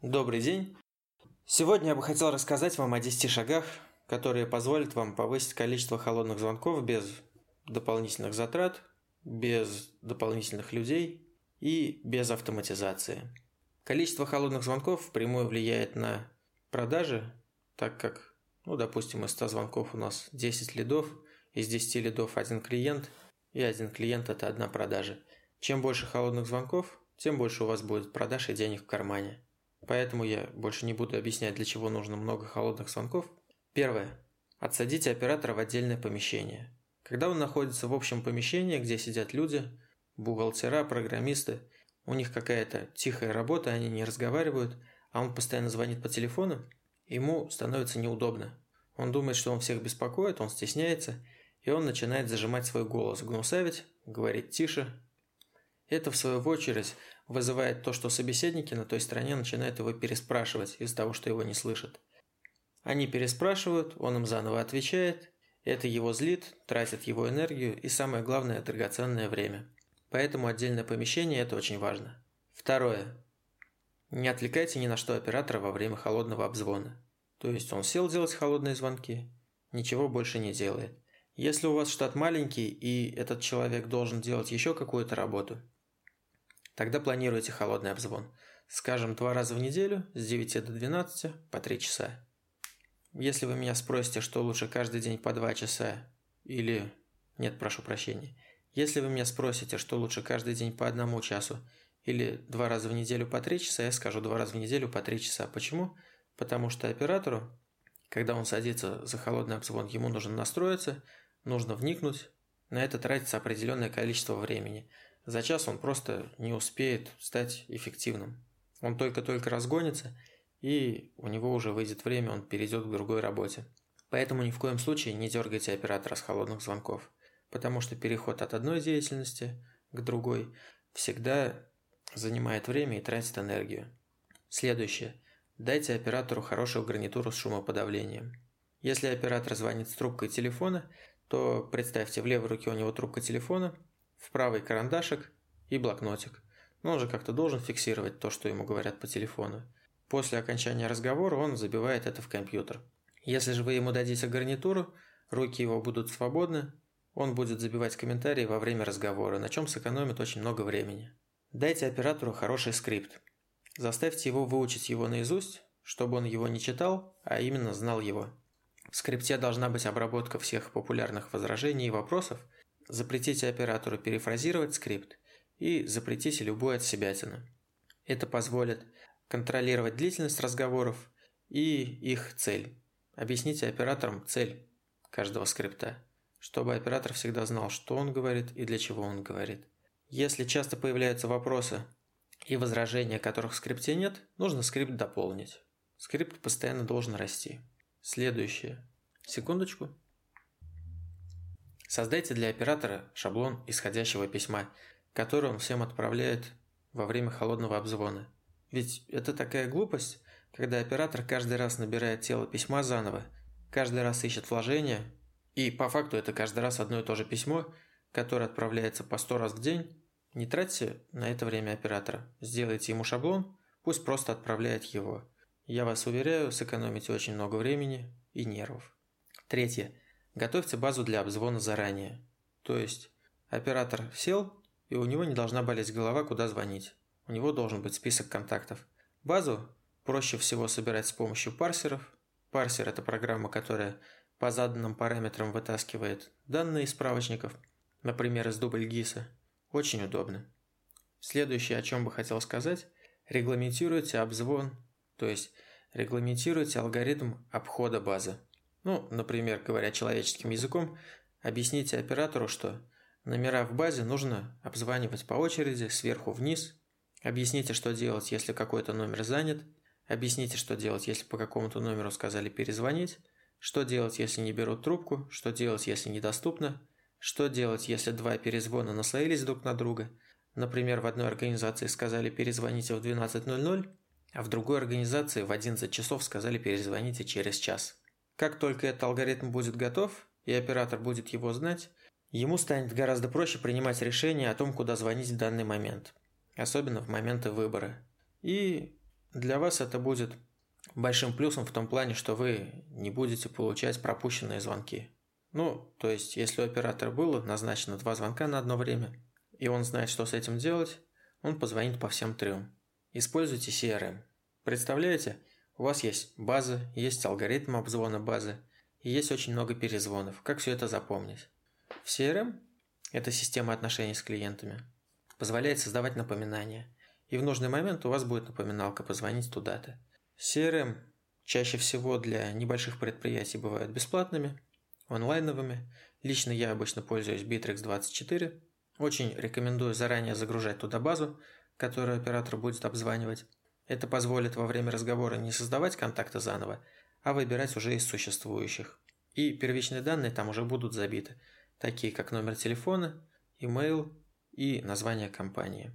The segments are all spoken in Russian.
Добрый день! Сегодня я бы хотел рассказать вам о 10 шагах, которые позволят вам повысить количество холодных звонков без дополнительных затрат, без дополнительных людей и без автоматизации. Количество холодных звонков впрямую влияет на продажи, так как, ну, допустим, из 100 звонков у нас 10 лидов, из 10 лидов один клиент, и один клиент – это одна продажа. Чем больше холодных звонков, тем больше у вас будет продаж и денег в кармане. Поэтому я больше не буду объяснять, для чего нужно много холодных звонков. Первое. Отсадите оператора в отдельное помещение. Когда он находится в общем помещении, где сидят люди, бухгалтера, программисты, у них какая-то тихая работа, они не разговаривают, а он постоянно звонит по телефону, ему становится неудобно. Он думает, что он всех беспокоит, он стесняется, и он начинает зажимать свой голос, гнусавить, говорить тише. Это, в свою очередь, вызывает то, что собеседники на той стороне начинают его переспрашивать из-за того, что его не слышат. Они переспрашивают, он им заново отвечает, это его злит, тратит его энергию и, самое главное, драгоценное время. Поэтому отдельное помещение – это очень важно. Второе. Не отвлекайте ни на что оператора во время холодного обзвона. То есть он сел делать холодные звонки, ничего больше не делает. Если у вас штат маленький и этот человек должен делать еще какую-то работу – Тогда планируйте холодный обзвон. Скажем, два раза в неделю с 9 до 12 по 3 часа. Если вы меня спросите, что лучше каждый день по 2 часа или... Нет, прошу прощения. Если вы меня спросите, что лучше каждый день по одному часу или два раза в неделю по 3 часа, я скажу два раза в неделю по 3 часа. Почему? Потому что оператору, когда он садится за холодный обзвон, ему нужно настроиться, нужно вникнуть, на это тратится определенное количество времени – за час он просто не успеет стать эффективным. Он только-только разгонится, и у него уже выйдет время, он перейдет к другой работе. Поэтому ни в коем случае не дергайте оператора с холодных звонков, потому что переход от одной деятельности к другой всегда занимает время и тратит энергию. Следующее. Дайте оператору хорошую гарнитуру с шумоподавлением. Если оператор звонит с трубкой телефона, то представьте, в левой руке у него трубка телефона, в правый карандашик и блокнотик. Но он же как-то должен фиксировать то, что ему говорят по телефону. После окончания разговора он забивает это в компьютер. Если же вы ему дадите гарнитуру, руки его будут свободны, он будет забивать комментарии во время разговора, на чем сэкономит очень много времени. Дайте оператору хороший скрипт. Заставьте его выучить его наизусть, чтобы он его не читал, а именно знал его. В скрипте должна быть обработка всех популярных возражений и вопросов, Запретите оператору перефразировать скрипт и запретите любую отсебятину. Это позволит контролировать длительность разговоров и их цель. Объясните операторам цель каждого скрипта, чтобы оператор всегда знал, что он говорит и для чего он говорит. Если часто появляются вопросы и возражения, которых в скрипте нет, нужно скрипт дополнить. Скрипт постоянно должен расти. Следующее. Секундочку. Создайте для оператора шаблон исходящего письма, который он всем отправляет во время холодного обзвона. Ведь это такая глупость, когда оператор каждый раз набирает тело письма заново, каждый раз ищет вложения, и по факту это каждый раз одно и то же письмо, которое отправляется по 100 раз в день. Не тратьте на это время оператора. Сделайте ему шаблон, пусть просто отправляет его. Я вас уверяю, сэкономите очень много времени и нервов. Третье. Готовьте базу для обзвона заранее. То есть оператор сел, и у него не должна болеть голова, куда звонить. У него должен быть список контактов. Базу проще всего собирать с помощью парсеров. Парсер – это программа, которая по заданным параметрам вытаскивает данные из справочников, например, из дубльгиса. Очень удобно. Следующее, о чем бы хотел сказать – регламентируйте обзвон, то есть регламентируйте алгоритм обхода базы. Ну, например, говоря человеческим языком, объясните оператору, что номера в базе нужно обзванивать по очереди сверху вниз. Объясните, что делать, если какой-то номер занят. Объясните, что делать, если по какому-то номеру сказали перезвонить. Что делать, если не берут трубку. Что делать, если недоступно. Что делать, если два перезвона наслоились друг на друга. Например, в одной организации сказали перезвоните в 12.00, а в другой организации в 11 часов сказали перезвоните через час. Как только этот алгоритм будет готов, и оператор будет его знать, ему станет гораздо проще принимать решение о том, куда звонить в данный момент, особенно в моменты выбора. И для вас это будет большим плюсом в том плане, что вы не будете получать пропущенные звонки. Ну, то есть, если у оператора было назначено два звонка на одно время, и он знает, что с этим делать, он позвонит по всем трем. Используйте CRM. Представляете, у вас есть база, есть алгоритм обзвона базы, и есть очень много перезвонов. Как все это запомнить? В CRM – это система отношений с клиентами. Позволяет создавать напоминания. И в нужный момент у вас будет напоминалка позвонить туда-то. CRM чаще всего для небольших предприятий бывают бесплатными, онлайновыми. Лично я обычно пользуюсь Bittrex24. Очень рекомендую заранее загружать туда базу, которую оператор будет обзванивать. Это позволит во время разговора не создавать контакты заново, а выбирать уже из существующих. И первичные данные там уже будут забиты, такие как номер телефона, email и название компании.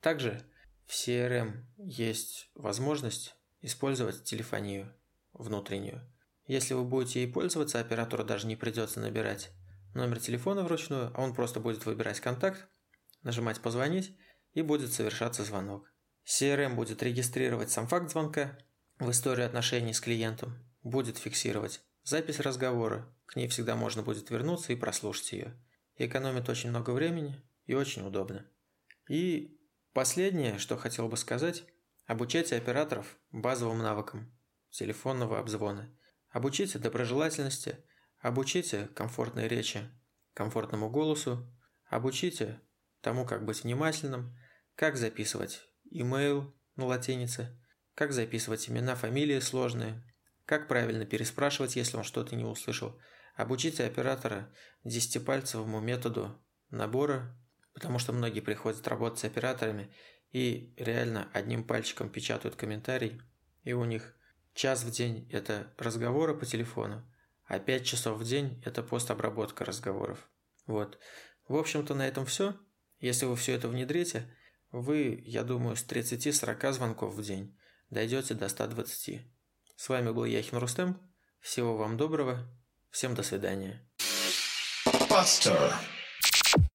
Также в CRM есть возможность использовать телефонию внутреннюю. Если вы будете ей пользоваться, оператору даже не придется набирать номер телефона вручную, а он просто будет выбирать контакт, нажимать «Позвонить» и будет совершаться звонок. CRM будет регистрировать сам факт звонка в историю отношений с клиентом, будет фиксировать запись разговора, к ней всегда можно будет вернуться и прослушать ее. Экономит очень много времени и очень удобно. И последнее, что хотел бы сказать, обучайте операторов базовым навыкам телефонного обзвона. Обучите доброжелательности, обучите комфортной речи, комфортному голосу, обучите тому, как быть внимательным, как записывать имейл на латинице, как записывать имена, фамилии сложные, как правильно переспрашивать, если он что-то не услышал. Обучите оператора десятипальцевому методу набора, потому что многие приходят работать с операторами и реально одним пальчиком печатают комментарий, и у них час в день – это разговоры по телефону, а 5 часов в день – это постобработка разговоров. Вот. В общем-то, на этом все. Если вы все это внедрите – вы, я думаю, с 30-40 звонков в день дойдете до 120. С вами был Яхин Рустем. Всего вам доброго. Всем до свидания. Buster.